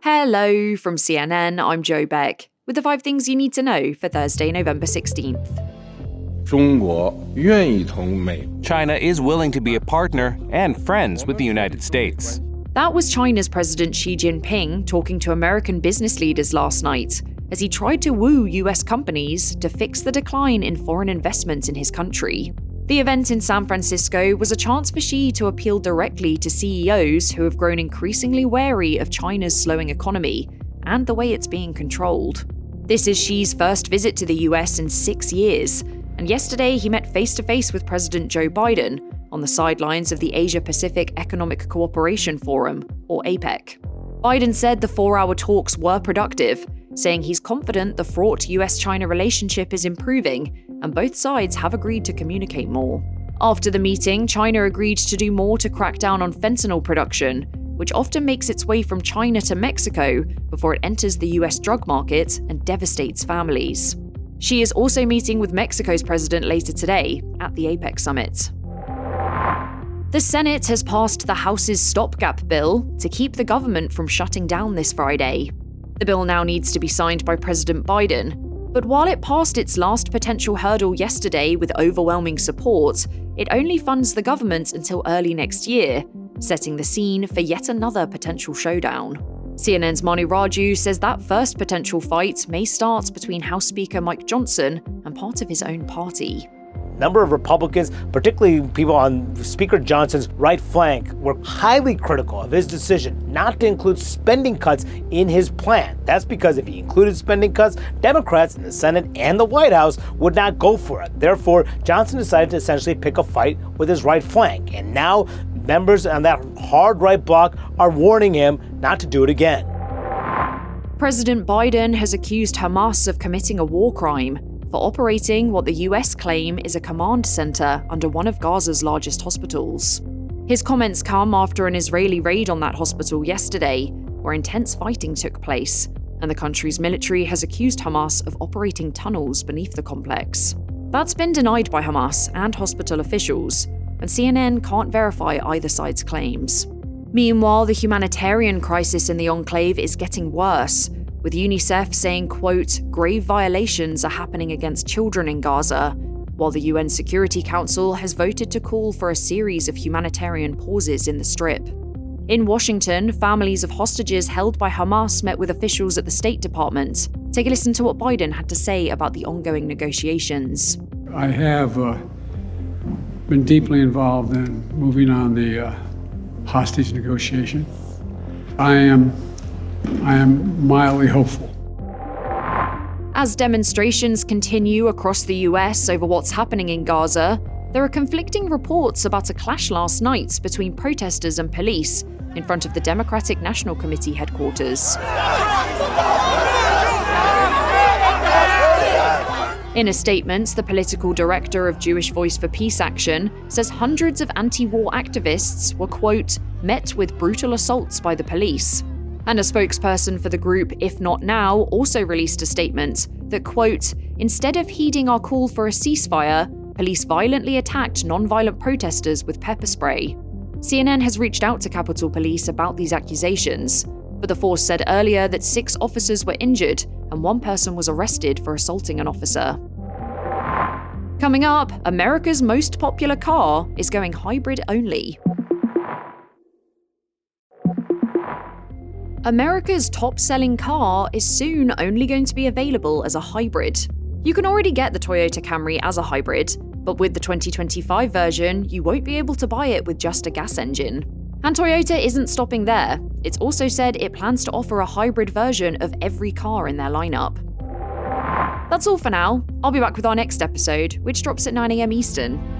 Hello from CNN, I'm Joe Beck, with the five things you need to know for Thursday, November 16th. China is willing to be a partner and friends with the United States. That was China's President Xi Jinping talking to American business leaders last night as he tried to woo US companies to fix the decline in foreign investments in his country. The event in San Francisco was a chance for Xi to appeal directly to CEOs who have grown increasingly wary of China's slowing economy and the way it's being controlled. This is Xi's first visit to the US in six years, and yesterday he met face to face with President Joe Biden on the sidelines of the Asia Pacific Economic Cooperation Forum, or APEC. Biden said the four hour talks were productive, saying he's confident the fraught US China relationship is improving and both sides have agreed to communicate more. After the meeting, China agreed to do more to crack down on fentanyl production, which often makes its way from China to Mexico before it enters the US drug market and devastates families. Xi is also meeting with Mexico's president later today at the APEC summit. The Senate has passed the House's stopgap bill to keep the government from shutting down this Friday. The bill now needs to be signed by President Biden, but while it passed its last potential hurdle yesterday with overwhelming support, it only funds the government until early next year, setting the scene for yet another potential showdown. CNN's Manu Raju says that first potential fight may start between House Speaker Mike Johnson and part of his own party number of Republicans, particularly people on Speaker Johnson's right flank, were highly critical of his decision not to include spending cuts in his plan. That's because if he included spending cuts, Democrats in the Senate and the White House would not go for it. Therefore, Johnson decided to essentially pick a fight with his right flank. And now members on that hard right bloc are warning him not to do it again. President Biden has accused Hamas of committing a war crime for operating what the US claim is a command center under one of Gaza's largest hospitals. His comments come after an Israeli raid on that hospital yesterday, where intense fighting took place, and the country's military has accused Hamas of operating tunnels beneath the complex. That's been denied by Hamas and hospital officials, and CNN can't verify either side's claims. Meanwhile, the humanitarian crisis in the enclave is getting worse, with UNICEF saying, quote, grave violations are happening against children in Gaza, while the UN Security Council has voted to call for a series of humanitarian pauses in the Strip. In Washington, families of hostages held by Hamas met with officials at the State Department. Take a listen to what Biden had to say about the ongoing negotiations. I have uh, been deeply involved in moving on the uh, hostage negotiation. I am I am mildly hopeful. As demonstrations continue across the US over what's happening in Gaza, there are conflicting reports about a clash last night between protesters and police in front of the Democratic National Committee headquarters. In a statement, the political director of Jewish Voice for Peace Action says hundreds of anti war activists were, quote, met with brutal assaults by the police. And a spokesperson for the group If Not Now also released a statement that, quote, instead of heeding our call for a ceasefire, police violently attacked non-violent protesters with pepper spray. CNN has reached out to Capitol Police about these accusations, but the force said earlier that six officers were injured and one person was arrested for assaulting an officer. Coming up, America's most popular car is going hybrid only. America's top selling car is soon only going to be available as a hybrid. You can already get the Toyota Camry as a hybrid, but with the 2025 version, you won't be able to buy it with just a gas engine. And Toyota isn't stopping there. It's also said it plans to offer a hybrid version of every car in their lineup. That's all for now. I'll be back with our next episode, which drops at 9am Eastern.